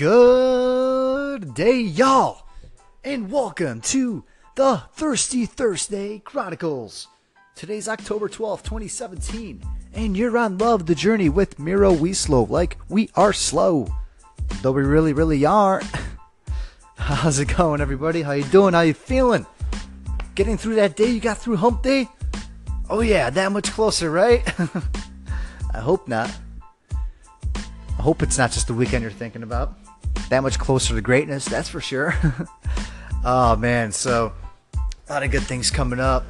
Good day, y'all, and welcome to the Thirsty Thursday Chronicles. Today's October 12th, 2017, and you're on Love the Journey with Miro We Slow, like we are slow. Though we really, really are. How's it going, everybody? How you doing? How you feeling? Getting through that day you got through hump day? Oh yeah, that much closer, right? I hope not. I hope it's not just the weekend you're thinking about. That much closer to greatness, that's for sure. oh man, so a lot of good things coming up.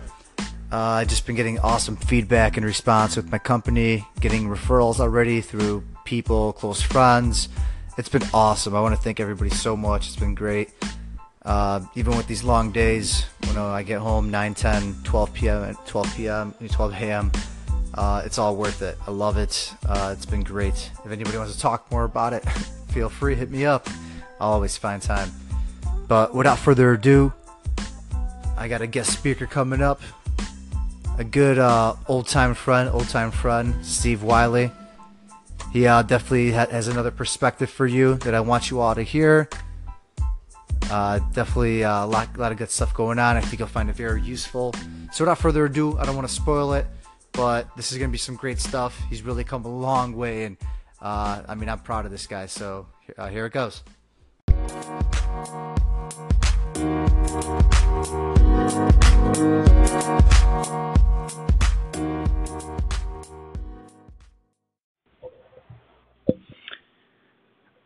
Uh, I've just been getting awesome feedback and response with my company, getting referrals already through people, close friends. It's been awesome. I want to thank everybody so much. It's been great. Uh, even with these long days, when I get home 9, 10, 12 p.m., 12 p.m., 12 a.m., uh, it's all worth it. I love it. Uh, it's been great. If anybody wants to talk more about it, feel free, hit me up. I'll always find time. But without further ado, I got a guest speaker coming up. A good uh, old time friend, old time friend, Steve Wiley. He uh, definitely ha- has another perspective for you that I want you all to hear. Uh, definitely uh, a lot, lot of good stuff going on. I think you'll find it very useful. So without further ado, I don't want to spoil it but this is going to be some great stuff. He's really come a long way, and uh, I mean, I'm proud of this guy. So uh, here it goes.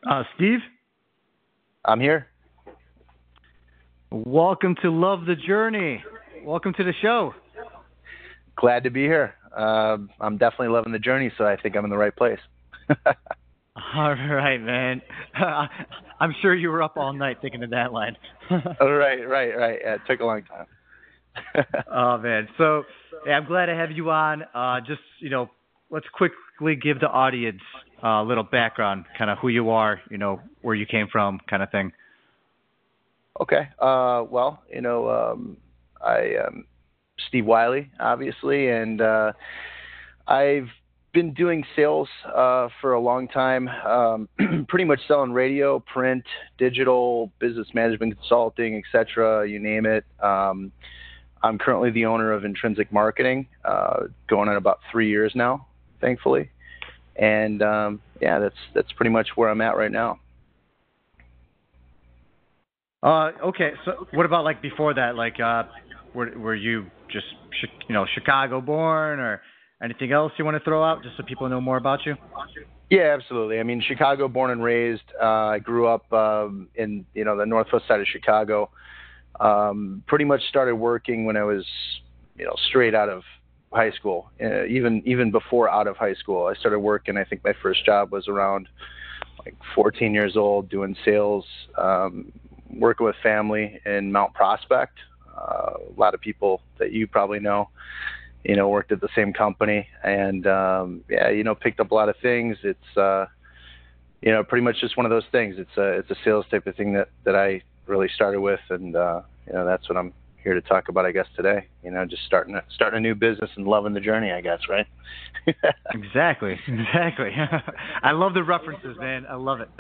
Uh, Steve? I'm here. Welcome to Love the Journey. Welcome to the show glad to be here. Uh, I'm definitely loving the journey, so I think I'm in the right place. all right, man. I'm sure you were up all night thinking of that line. oh, right, right, right. Yeah, it took a long time. oh man, so yeah, I'm glad to have you on. Uh, just you know, let's quickly give the audience a little background, kind of who you are, you know, where you came from, kind of thing. Okay. Uh, well, you know, um, I um, Steve Wiley, obviously, and uh, I've been doing sales uh, for a long time, um, pretty much selling radio, print, digital, business management consulting, etc. You name it. Um, I'm currently the owner of Intrinsic Marketing, uh, going on about three years now, thankfully, and um, yeah, that's that's pretty much where I'm at right now. Uh, okay, so what about like before that? Like, uh, were were you just you know Chicago born or anything else you want to throw out just so people know more about you? Yeah, absolutely. I mean, Chicago born and raised. Uh, I grew up um, in you know the northwest side of Chicago. Um, pretty much started working when I was you know straight out of high school. Uh, even even before out of high school, I started working. I think my first job was around like 14 years old, doing sales, um, working with family in Mount Prospect, uh, a lot of people that you probably know, you know, worked at the same company, and um, yeah, you know, picked up a lot of things. It's uh, you know, pretty much just one of those things. It's a it's a sales type of thing that that I really started with, and uh, you know, that's what I'm here to talk about, I guess, today. You know, just starting a, starting a new business and loving the journey, I guess, right? exactly, exactly. I love the references, man. I love it.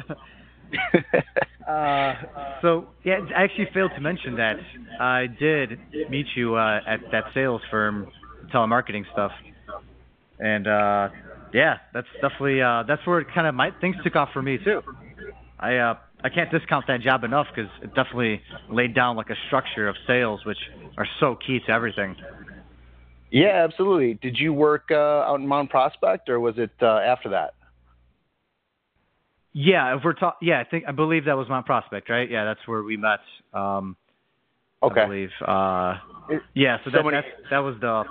uh, so yeah, I actually failed to mention that I did meet you uh, at that sales firm, telemarketing stuff, and uh, yeah, that's definitely uh, that's where it kind of my things took off for me too. I uh, I can't discount that job enough because it definitely laid down like a structure of sales, which are so key to everything. Yeah, absolutely. Did you work uh, out in Mount Prospect, or was it uh, after that? Yeah, if we're talking, yeah, I think I believe that was Mount Prospect, right? Yeah, that's where we met. Um, okay. I believe. Uh, yeah, so, that that, that was the.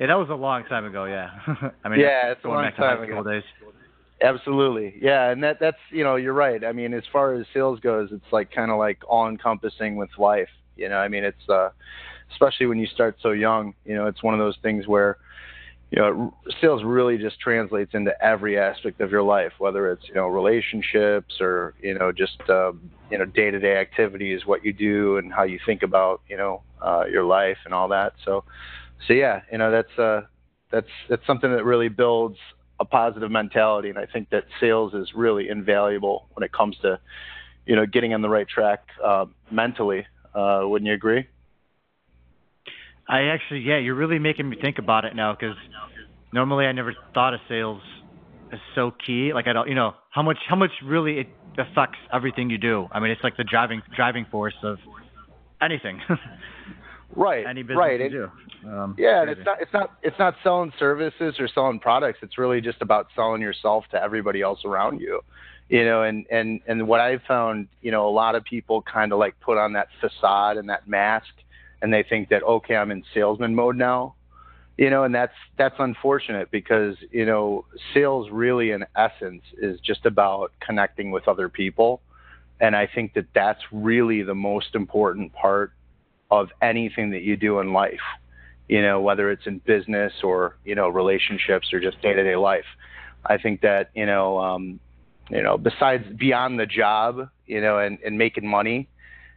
Yeah, that was a long time ago. Yeah. I mean, yeah, it's a long back time to high school ago. days. Absolutely, yeah, and that that's you know you're right. I mean, as far as sales goes, it's like kind of like all encompassing with life. You know, I mean, it's uh, especially when you start so young. You know, it's one of those things where you know, sales really just translates into every aspect of your life, whether it's you know relationships or you know just um, you know day-to-day activities, what you do and how you think about you know uh, your life and all that. So, so yeah, you know that's uh, that's that's something that really builds a positive mentality, and I think that sales is really invaluable when it comes to, you know, getting on the right track uh, mentally. Uh, wouldn't you agree? I actually, yeah, you're really making me think about it now because normally I never thought of sales as so key. Like I don't, you know, how much how much really it affects everything you do. I mean, it's like the driving driving force of anything. right. Any business right. you do. Um, yeah, and it's not it's not it's not selling services or selling products. It's really just about selling yourself to everybody else around you. You know, and and and what I've found, you know, a lot of people kind of like put on that facade and that mask, and they think that okay, I'm in salesman mode now. You know, and that's that's unfortunate because you know, sales really in essence is just about connecting with other people, and I think that that's really the most important part of anything that you do in life you know, whether it's in business or, you know, relationships or just day to day life. I think that, you know, um, you know, besides beyond the job, you know, and, and making money,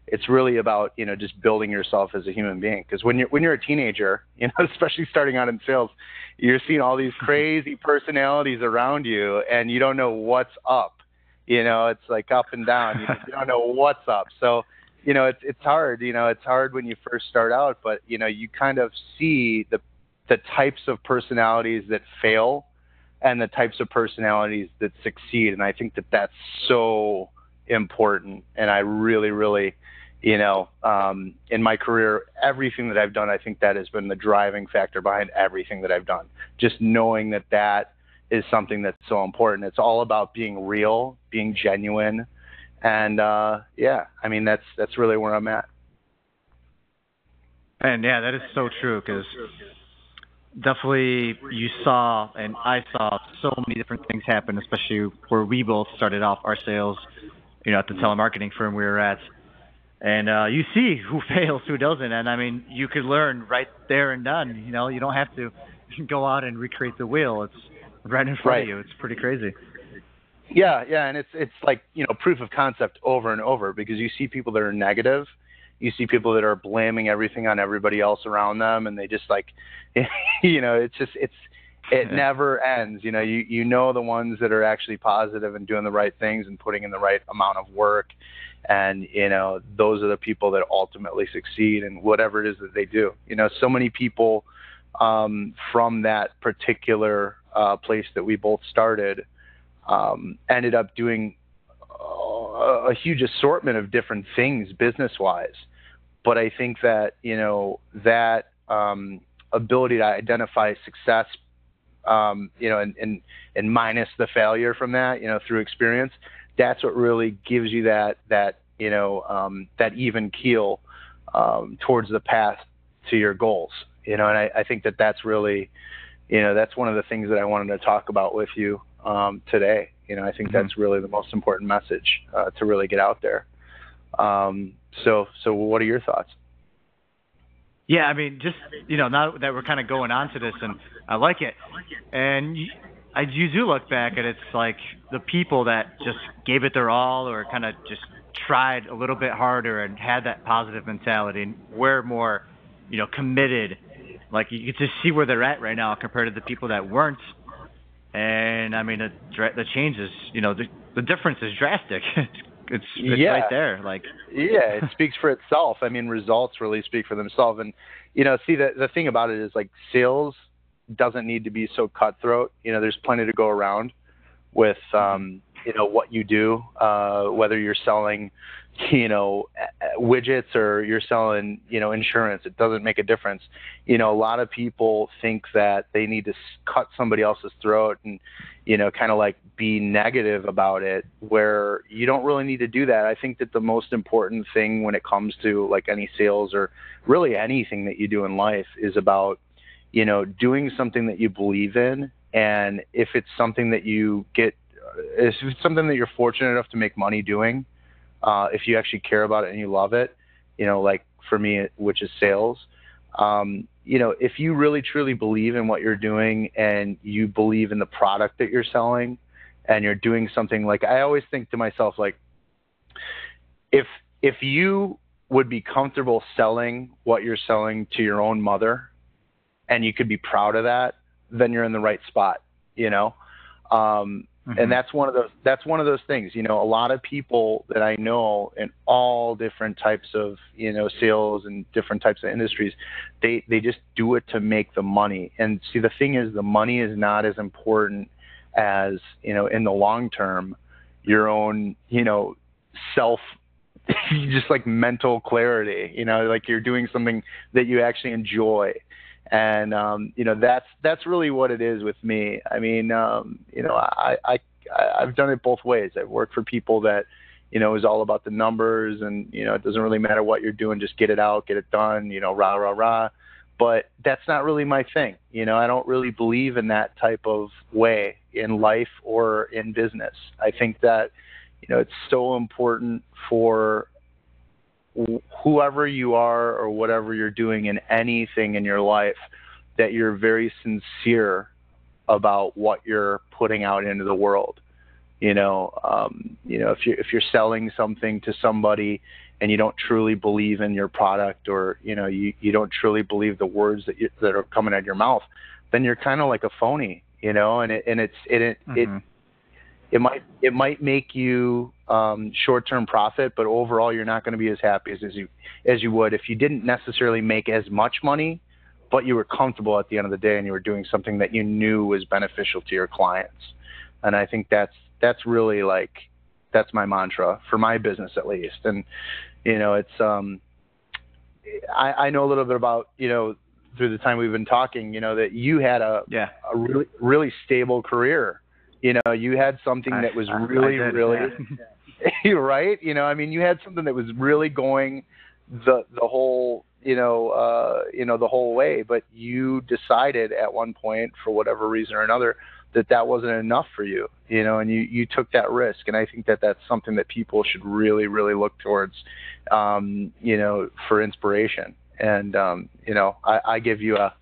it's really about, you know, just building yourself as a human being. Cause when you're, when you're a teenager, you know, especially starting out in sales, you're seeing all these crazy personalities around you and you don't know what's up. You know, it's like up and down. You, you don't know what's up. So, you know, it's it's hard. You know, it's hard when you first start out, but you know, you kind of see the the types of personalities that fail and the types of personalities that succeed, and I think that that's so important. And I really, really, you know, um, in my career, everything that I've done, I think that has been the driving factor behind everything that I've done. Just knowing that that is something that's so important. It's all about being real, being genuine and uh, yeah, I mean that's that's really where I'm at. And yeah, that is so true because definitely you saw and I saw so many different things happen, especially where we both started off our sales, you know, at the telemarketing firm we were at. And uh, you see who fails, who doesn't, and I mean, you could learn right there and done. You know, you don't have to go out and recreate the wheel. It's right in front right. of you. It's pretty crazy. Yeah, yeah, and it's it's like you know proof of concept over and over because you see people that are negative, you see people that are blaming everything on everybody else around them, and they just like, you know, it's just it's it never ends. You know, you you know the ones that are actually positive and doing the right things and putting in the right amount of work, and you know those are the people that ultimately succeed in whatever it is that they do. You know, so many people um, from that particular uh, place that we both started um, ended up doing a, huge assortment of different things business wise. But I think that, you know, that um, ability to identify success, um, you know, and, and, and minus the failure from that, you know, through experience, that's what really gives you that, that, you know, um, that even keel um, towards the path to your goals, you know, and I, I think that that's really, you know, that's one of the things that I wanted to talk about with you um, today. You know, I think mm-hmm. that's really the most important message uh, to really get out there. Um, so, so what are your thoughts? Yeah, I mean, just you know, now that we're kind of going on to this, and I like it, and you, I, you do look back and it's like the people that just gave it their all, or kind of just tried a little bit harder and had that positive mentality, and were more, you know, committed. Like you can just see where they're at right now compared to the people that weren't and I mean the the changes, you know, the the difference is drastic. it's it's yeah. right there. Like yeah, it speaks for itself. I mean, results really speak for themselves. And you know, see the the thing about it is like sales doesn't need to be so cutthroat. You know, there's plenty to go around with um, you know what you do, uh, whether you're selling you know widgets or you're selling you know insurance it doesn't make a difference. You know a lot of people think that they need to cut somebody else's throat and you know kind of like be negative about it where you don't really need to do that. I think that the most important thing when it comes to like any sales or really anything that you do in life is about you know doing something that you believe in. And if it's something that you get uh, if it's something that you're fortunate enough to make money doing uh, if you actually care about it and you love it, you know, like for me, which is sales, um, you know, if you really truly believe in what you're doing and you believe in the product that you're selling and you're doing something like, I always think to myself, like, if, if you would be comfortable selling what you're selling to your own mother and you could be proud of that, then you're in the right spot, you know? Um, mm-hmm. And that's one of those. That's one of those things. You know, a lot of people that I know in all different types of you know sales and different types of industries, they they just do it to make the money. And see, the thing is, the money is not as important as you know in the long term, your own you know self just like mental clarity you know like you're doing something that you actually enjoy and um, you know that's that's really what it is with me. I mean, um, you know, I, I I've done it both ways. I've worked for people that you know is all about the numbers, and you know it doesn't really matter what you're doing, just get it out, get it done. You know, rah rah rah. But that's not really my thing. You know, I don't really believe in that type of way in life or in business. I think that you know it's so important for whoever you are or whatever you're doing in anything in your life that you're very sincere about what you're putting out into the world you know um, you know if you if you're selling something to somebody and you don't truly believe in your product or you know you, you don't truly believe the words that you, that are coming out of your mouth then you're kind of like a phony you know and it and it's it it, mm-hmm. it it might it might make you um, short-term profit, but overall you're not going to be as happy as, as you as you would if you didn't necessarily make as much money, but you were comfortable at the end of the day and you were doing something that you knew was beneficial to your clients. And I think that's that's really like that's my mantra for my business at least. And you know, it's um, I, I know a little bit about you know through the time we've been talking, you know, that you had a yeah. a really really stable career you know, you had something that was really, did, really, yeah. right? You know, I mean, you had something that was really going the the whole, you know, uh, you know, the whole way. But you decided at one point, for whatever reason or another, that that wasn't enough for you. You know, and you you took that risk. And I think that that's something that people should really, really look towards, um, you know, for inspiration. And um, you know, I, I give you a,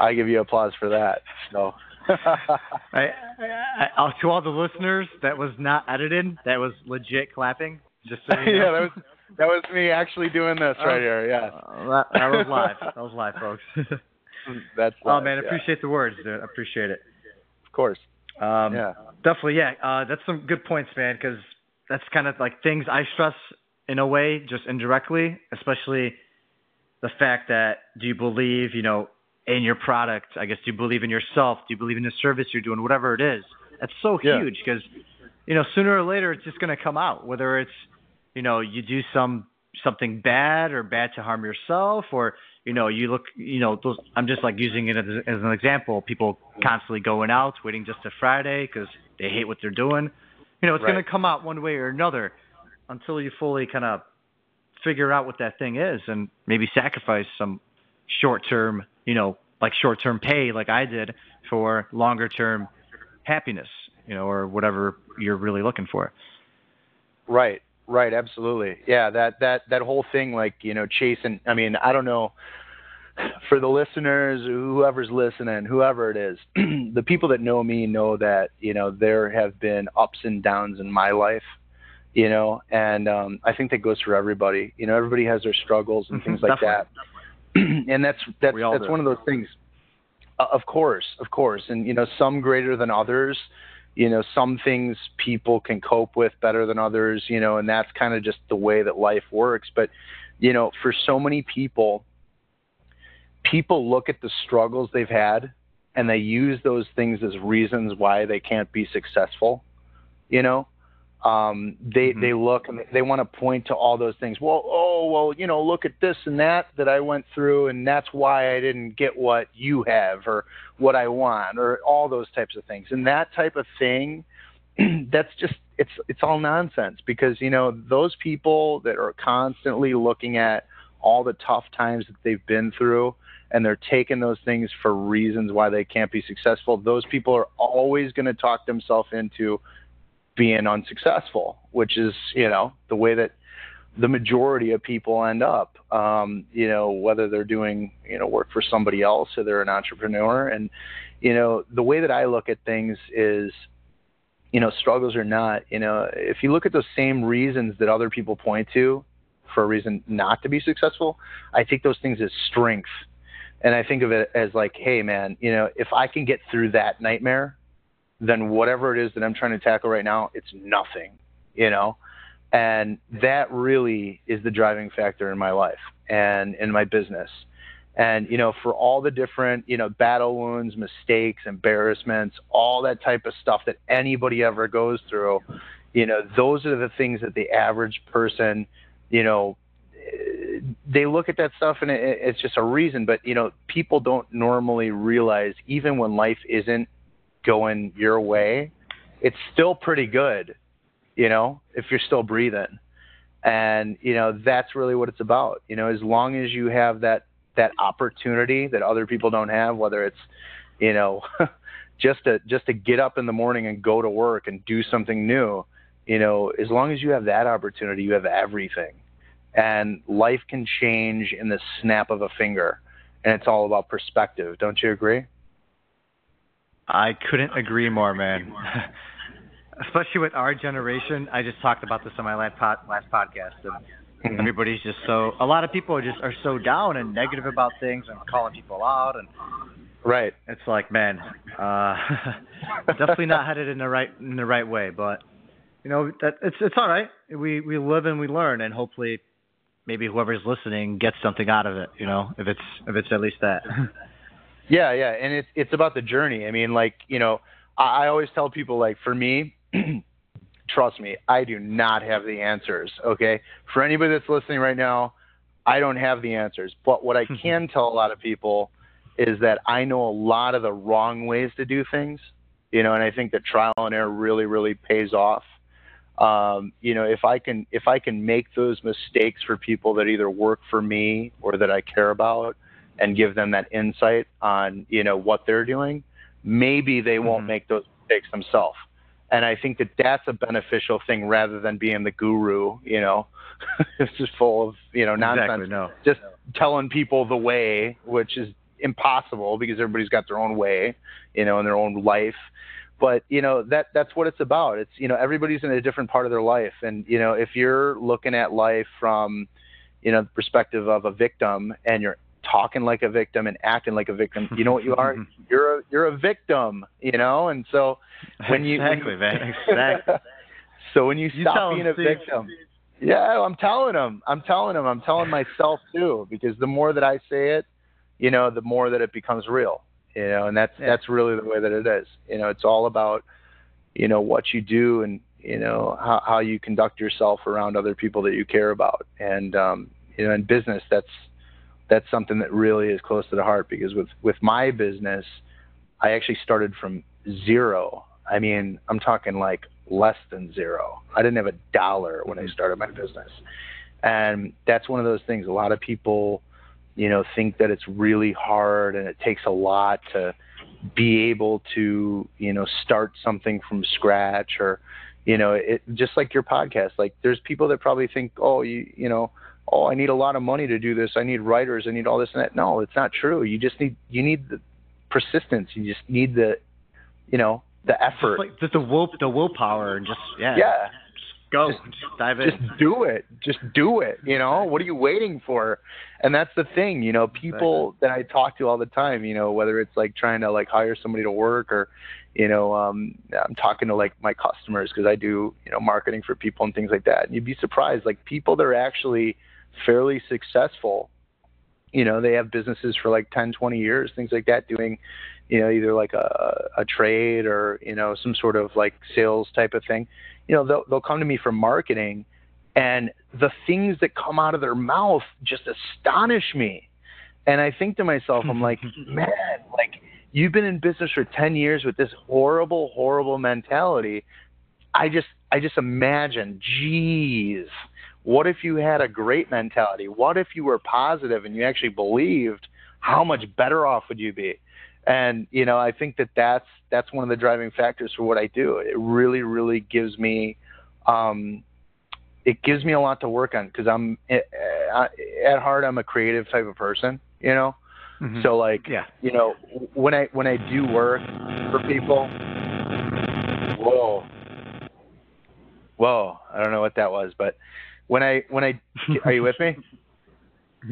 I give you applause for that. So. I, I, I, to all the listeners, that was not edited. That was legit clapping. Just so you know. yeah, that was that was me actually doing this right oh, here. Yeah, uh, that, that, was live. That was live, folks. That's oh, live, oh man, yeah. appreciate the words, dude. Appreciate it. Of course. Um, yeah. Definitely, yeah. Uh, that's some good points, man. Because that's kind of like things I stress in a way, just indirectly, especially the fact that do you believe, you know, in your product? I guess do you believe in yourself? Do you believe in the service you're doing? Whatever it is, that's so yeah. huge because you know sooner or later it's just going to come out. Whether it's you know you do some something bad or bad to harm yourself or you know you look you know those i'm just like using it as, as an example people constantly going out waiting just a friday because they hate what they're doing you know it's right. going to come out one way or another until you fully kind of figure out what that thing is and maybe sacrifice some short term you know, like short term pay like I did for longer term happiness, you know, or whatever you're really looking for. Right. Right, absolutely. Yeah, that that that whole thing like, you know, chasing I mean, I don't know for the listeners, whoever's listening, whoever it is, the people that know me know that, you know, there have been ups and downs in my life you know and um i think that goes for everybody you know everybody has their struggles and mm-hmm, things like that and that's that's that's do. one of those things. Uh, of course, of course, and you know some greater than others. You know some things people can cope with better than others. You know, and that's kind of just the way that life works. But you know, for so many people, people look at the struggles they've had and they use those things as reasons why they can't be successful. You know, um, they mm-hmm. they look and they want to point to all those things. Well, oh well, you know, look at this and that that I went through, and that's why I didn't get what you have or what I want or all those types of things. And that type of thing, that's just it's it's all nonsense because you know those people that are constantly looking at all the tough times that they've been through and they're taking those things for reasons why they can't be successful. Those people are always going to talk themselves into being unsuccessful, which is, you know, the way that the majority of people end up. Um, you know, whether they're doing, you know, work for somebody else or they're an entrepreneur. And, you know, the way that I look at things is, you know, struggles or not, you know, if you look at those same reasons that other people point to for a reason not to be successful, I take those things as strength. And I think of it as like, hey, man, you know, if I can get through that nightmare, then whatever it is that I'm trying to tackle right now, it's nothing, you know? And that really is the driving factor in my life and in my business. And, you know, for all the different, you know, battle wounds, mistakes, embarrassments, all that type of stuff that anybody ever goes through, you know, those are the things that the average person, you know, they look at that stuff and it, it's just a reason. But, you know, people don't normally realize even when life isn't going your way, it's still pretty good, you know, if you're still breathing. And, you know, that's really what it's about. You know, as long as you have that that opportunity that other people don't have, whether it's, you know, just to just to get up in the morning and go to work and do something new, you know, as long as you have that opportunity, you have everything. And life can change in the snap of a finger. And it's all about perspective. Don't you agree? I couldn't agree more, man. Especially with our generation. I just talked about this on my last, pod, last podcast. And mm-hmm. everybody's just so. A lot of people are just are so down and negative about things and calling people out and. Right. It's like, man, uh, definitely not headed in the right in the right way. But you know, that it's it's all right. We we live and we learn, and hopefully, maybe whoever's listening gets something out of it. You know, if it's if it's at least that. Yeah, yeah, and it's it's about the journey. I mean, like you know, I, I always tell people like for me, trust me, I do not have the answers. Okay, for anybody that's listening right now, I don't have the answers. But what I can tell a lot of people is that I know a lot of the wrong ways to do things. You know, and I think that trial and error really, really pays off. Um, you know, if I can if I can make those mistakes for people that either work for me or that I care about and give them that insight on you know what they're doing, maybe they won't mm-hmm. make those mistakes themselves. And I think that that's a beneficial thing rather than being the guru. You know, it's just full of you know nonsense. Exactly, no. Just telling people the way, which is impossible because everybody's got their own way, you know, in their own life. But you know that that's what it's about. It's you know everybody's in a different part of their life, and you know if you're looking at life from you know the perspective of a victim and you're talking like a victim and acting like a victim. You know what you are? You're a you're a victim, you know. And so when you exactly, man, exactly. so when you stop being a Steve. victim, yeah, I'm telling them. I'm telling them. I'm telling myself too, because the more that I say it, you know, the more that it becomes real. You know, and that's yeah. that's really the way that it is. You know, it's all about you know what you do and you know how how you conduct yourself around other people that you care about. And um, you know, in business, that's that's something that really is close to the heart because with with my business, I actually started from zero. I mean, I'm talking like less than zero. I didn't have a dollar when I mm-hmm. started my business. And that's one of those things. A lot of people, you know, think that it's really hard and it takes a lot to be able to, you know, start something from scratch or, you know, it just like your podcast. Like there's people that probably think, oh, you, you know, oh, I need a lot of money to do this. I need writers. I need all this and that. No, it's not true. You just need you need the persistence. You just need the, you know, the effort. Just, like, just the will, the willpower, and just yeah, yeah, just go, just, just dive in. Just do it. Just do it. You know, what are you waiting for? And that's the thing. You know, people that I talk to all the time. You know, whether it's like trying to like hire somebody to work or you know, um, I'm talking to like my customers because I do, you know, marketing for people and things like that. And you'd be surprised, like people that are actually fairly successful. You know, they have businesses for like 10, 20 years, things like that, doing, you know, either like a, a trade or, you know, some sort of like sales type of thing. You know, they'll, they'll come to me for marketing and the things that come out of their mouth just astonish me. And I think to myself, I'm like, man, like you've been in business for 10 years with this horrible, horrible mentality. I just, I just imagine, geez, what if you had a great mentality? What if you were positive and you actually believed? How much better off would you be? And you know, I think that that's that's one of the driving factors for what I do. It really, really gives me, um, it gives me a lot to work on because I'm eh, eh, at heart I'm a creative type of person. You know, mm-hmm. so like, yeah. you know, when I when I do work for people, whoa, whoa, I don't know what that was, but when I when I are you with me?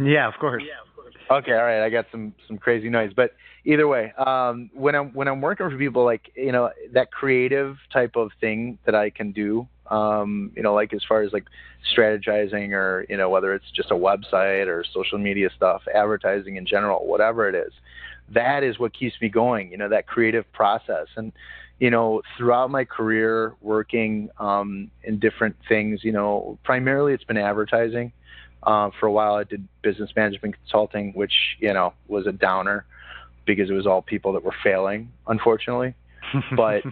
Yeah, of course. Yeah, of course. Okay, all right. I got some some crazy noise, but either way, um, when I'm when I'm working for people, like you know that creative type of thing that I can do, um, you know, like as far as like strategizing or you know whether it's just a website or social media stuff, advertising in general, whatever it is, that is what keeps me going. You know, that creative process and you know, throughout my career working um, in different things, you know, primarily it's been advertising. Uh, for a while, I did business management consulting, which you know was a downer because it was all people that were failing, unfortunately. but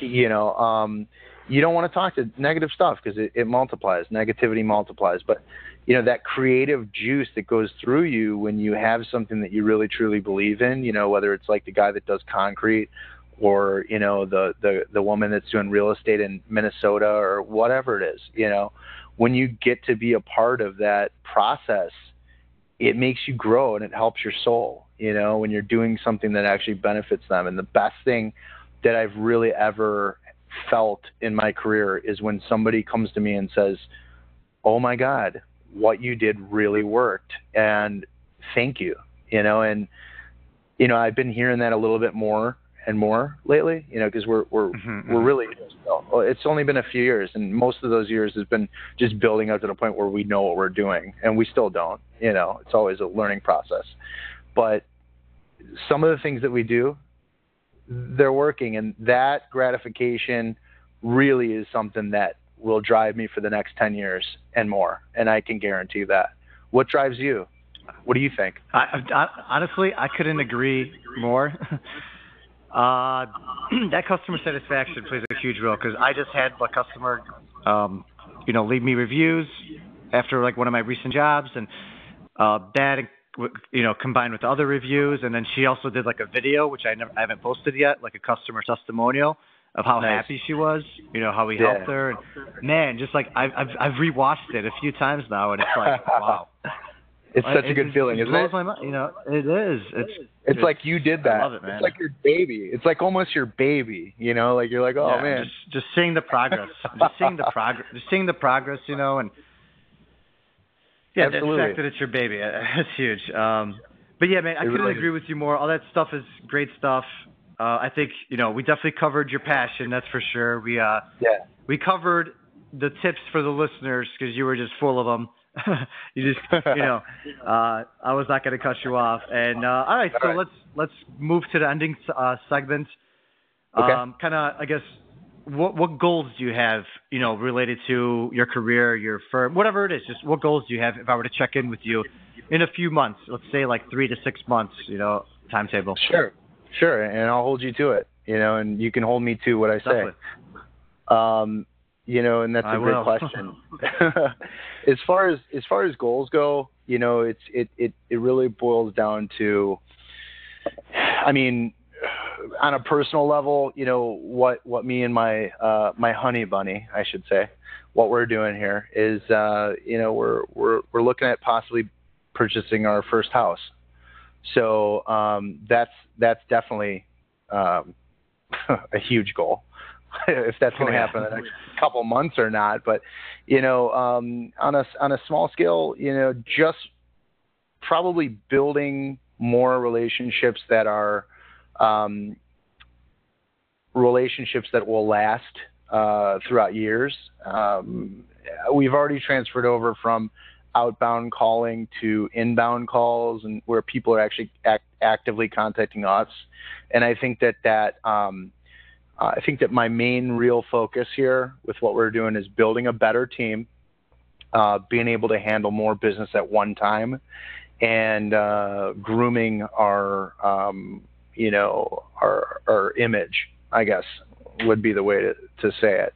you know, um, you don't want to talk to negative stuff because it, it multiplies. Negativity multiplies. But you know that creative juice that goes through you when you have something that you really truly believe in. You know, whether it's like the guy that does concrete or you know the the the woman that's doing real estate in Minnesota or whatever it is. You know, when you get to be a part of that process, it makes you grow and it helps your soul, you know, when you're doing something that actually benefits them. And the best thing that I've really ever felt in my career is when somebody comes to me and says, Oh my God, what you did really worked. And thank you, you know, and, you know, I've been hearing that a little bit more and more lately, you know, because we're we're mm-hmm. we're mm-hmm. really it's only been a few years, and most of those years has been just building up to the point where we know what we're doing, and we still don't. You know, it's always a learning process, but some of the things that we do, they're working, and that gratification really is something that will drive me for the next 10 years and more, and I can guarantee that. What drives you? What do you think? I, I, honestly, I couldn't agree more. Uh, that customer satisfaction plays a huge role because I just had a customer, um, you know, leave me reviews after like one of my recent jobs, and uh, that you know combined with other reviews, and then she also did like a video which I never I haven't posted yet, like a customer testimonial of how nice. happy she was, you know, how we yeah. helped her. And man, just like I've I've I've rewatched it a few times now, and it's like wow. It's such it, a good feeling, isn't it? My mind. You know, it is. It's, it's it's like you did that. I love it, man. It's like your baby. It's like almost your baby. You know, like you're like, oh yeah, man. Just, just seeing the progress, just seeing the progress, just seeing the progress. You know, and yeah, Absolutely. the fact that it's your baby, that's huge. Um, but yeah, man, I it couldn't really agree is. with you more. All that stuff is great stuff. Uh, I think you know we definitely covered your passion. That's for sure. We uh, yeah, we covered the tips for the listeners because you were just full of them. you just, you know, uh, I was not going to cut you off. And uh, all right, all so right. let's let's move to the ending uh, segment. Okay. Um, kind of, I guess, what what goals do you have, you know, related to your career, your firm, whatever it is? Just what goals do you have? If I were to check in with you in a few months, let's say like three to six months, you know, timetable. Sure, sure, and I'll hold you to it. You know, and you can hold me to what I say. Um, you know, and that's a I great will. question. as far as as far as goals go, you know, it's it it it really boils down to, I mean, on a personal level, you know, what what me and my uh, my honey bunny, I should say, what we're doing here is, uh, you know, we're we're we're looking at possibly purchasing our first house. So um, that's that's definitely um, a huge goal. if that's going to oh, yeah. happen in the next couple months or not. But you know, um, on a on a small scale, you know, just probably building more relationships that are um, relationships that will last uh, throughout years. Um, we've already transferred over from outbound calling to inbound calls and where people are actually act- actively contacting us and i think that that um, uh, I think that my main real focus here with what we're doing is building a better team, uh, being able to handle more business at one time, and uh, grooming our, um, you know, our, our image. I guess would be the way to, to say it.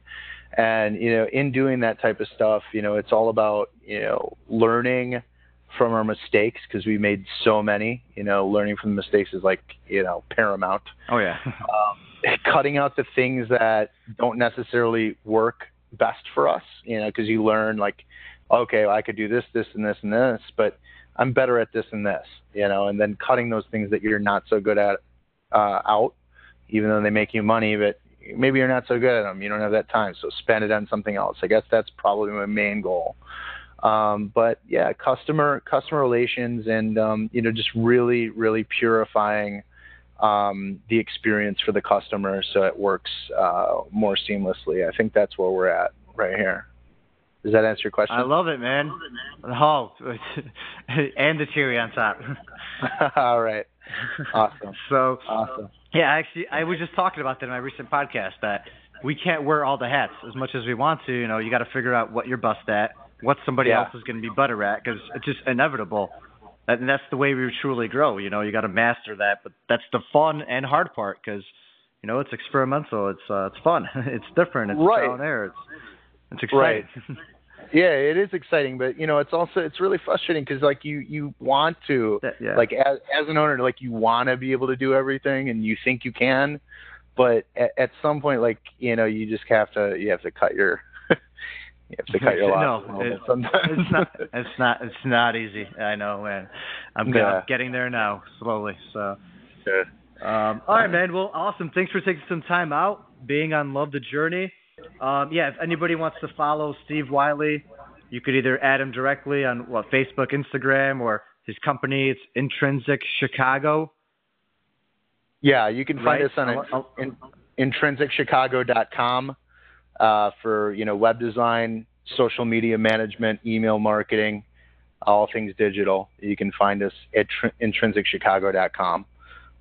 And you know, in doing that type of stuff, you know, it's all about you know learning from our mistakes because we made so many. You know, learning from the mistakes is like you know paramount. Oh yeah. um, cutting out the things that don't necessarily work best for us, you know, because you learn like, okay, well, I could do this, this, and this, and this, but I'm better at this and this, you know, and then cutting those things that you're not so good at uh, out, even though they make you money, but maybe you're not so good at them. You don't have that time, so spend it on something else. I guess that's probably my main goal. Um, but yeah, customer customer relations and um, you know just really really purifying um, the experience for the customer so it works uh, more seamlessly. I think that's where we're at right here. Does that answer your question? I love it, man. Oh, and the cherry on top. All right. Awesome. so, awesome. Yeah, actually, I was just talking about that in my recent podcast that we can't wear all the hats as much as we want to. You know, you got to figure out what you're bust at, what somebody Yeah. else is going to be better at, because it's just inevitable. And that's the way we truly grow. You know, you got to master that, but that's the fun and hard part because, you know, it's experimental. It's uh, it's fun. it's different. It's Right. trial and error. It's it's exciting. Yeah, it is exciting, but you know, it's also it's really frustrating because like you you want to yeah. like as as an owner, like you want to be able to do everything and you think you can, but at, at some point, like you know, you just have to you have to cut your you have to cut your losses no, it, sometimes. it's not. It's not. It's not easy. I know, man. I'm, Yeah. I'm getting there now, slowly. So. Um, all right, man. Well, awesome. Thanks for taking some time out, being on Love the Journey. Um, yeah, if anybody wants to follow Steve Wiley, you could either add him directly on what Facebook, Instagram, or his company. It's Intrinsic Chicago. Yeah, you can find Right. us on I'll- I'll- in, intrinsicchicago.com uh, for you know web design, social media management, email marketing, all things digital. You can find us at tr- intrinsicchicago.com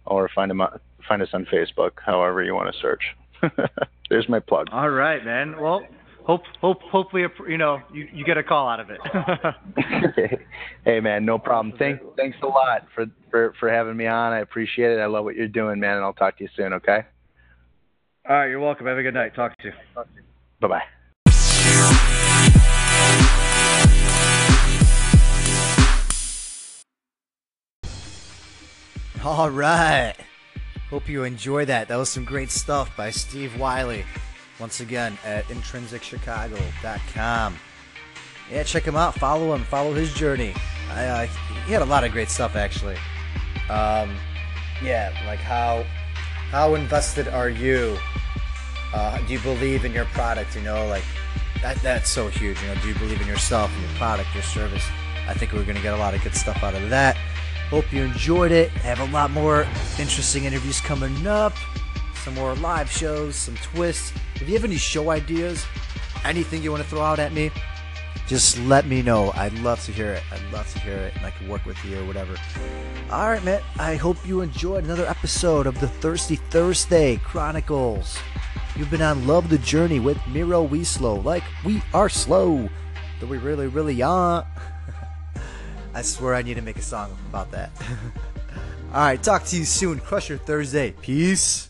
or find them find us on Facebook, however you want to search. There's my plug. All right, man. Well, hope, hope, hopefully, you know, you, you get a call out of it. hey man, no problem. Thank, thanks a lot for, for for having me on. I appreciate it. I love what you're doing, man, and I'll talk to you soon. Okay. All right, you're welcome. Have a good night. Talk to you. Bye bye. All right. Hope you enjoy that. That was some great stuff by Steve Wiley. Once again, at intrinsicchicago.com. Yeah, check him out. Follow him. Follow his journey. I, uh, he had a lot of great stuff, actually. Um, yeah, like how how invested are you? Uh, do you believe in your product? You know, like that. That's so huge. You know, do you believe in yourself, and your product, your service? I think we're gonna get a lot of good stuff out of that. Hope you enjoyed it. Have a lot more interesting interviews coming up. Some more live shows, some twists. If you have any show ideas, anything you want to throw out at me, just let me know. I'd love to hear it. I'd love to hear it, and I can work with you or whatever. All right, man. I hope you enjoyed another episode of the Thirsty Thursday Chronicles. You've been on Love the Journey with Miro We Slow, like we are slow, though we really, really aren't. I swear I need to make a song about that. All right, talk to you soon. Crush your Thursday. Peace.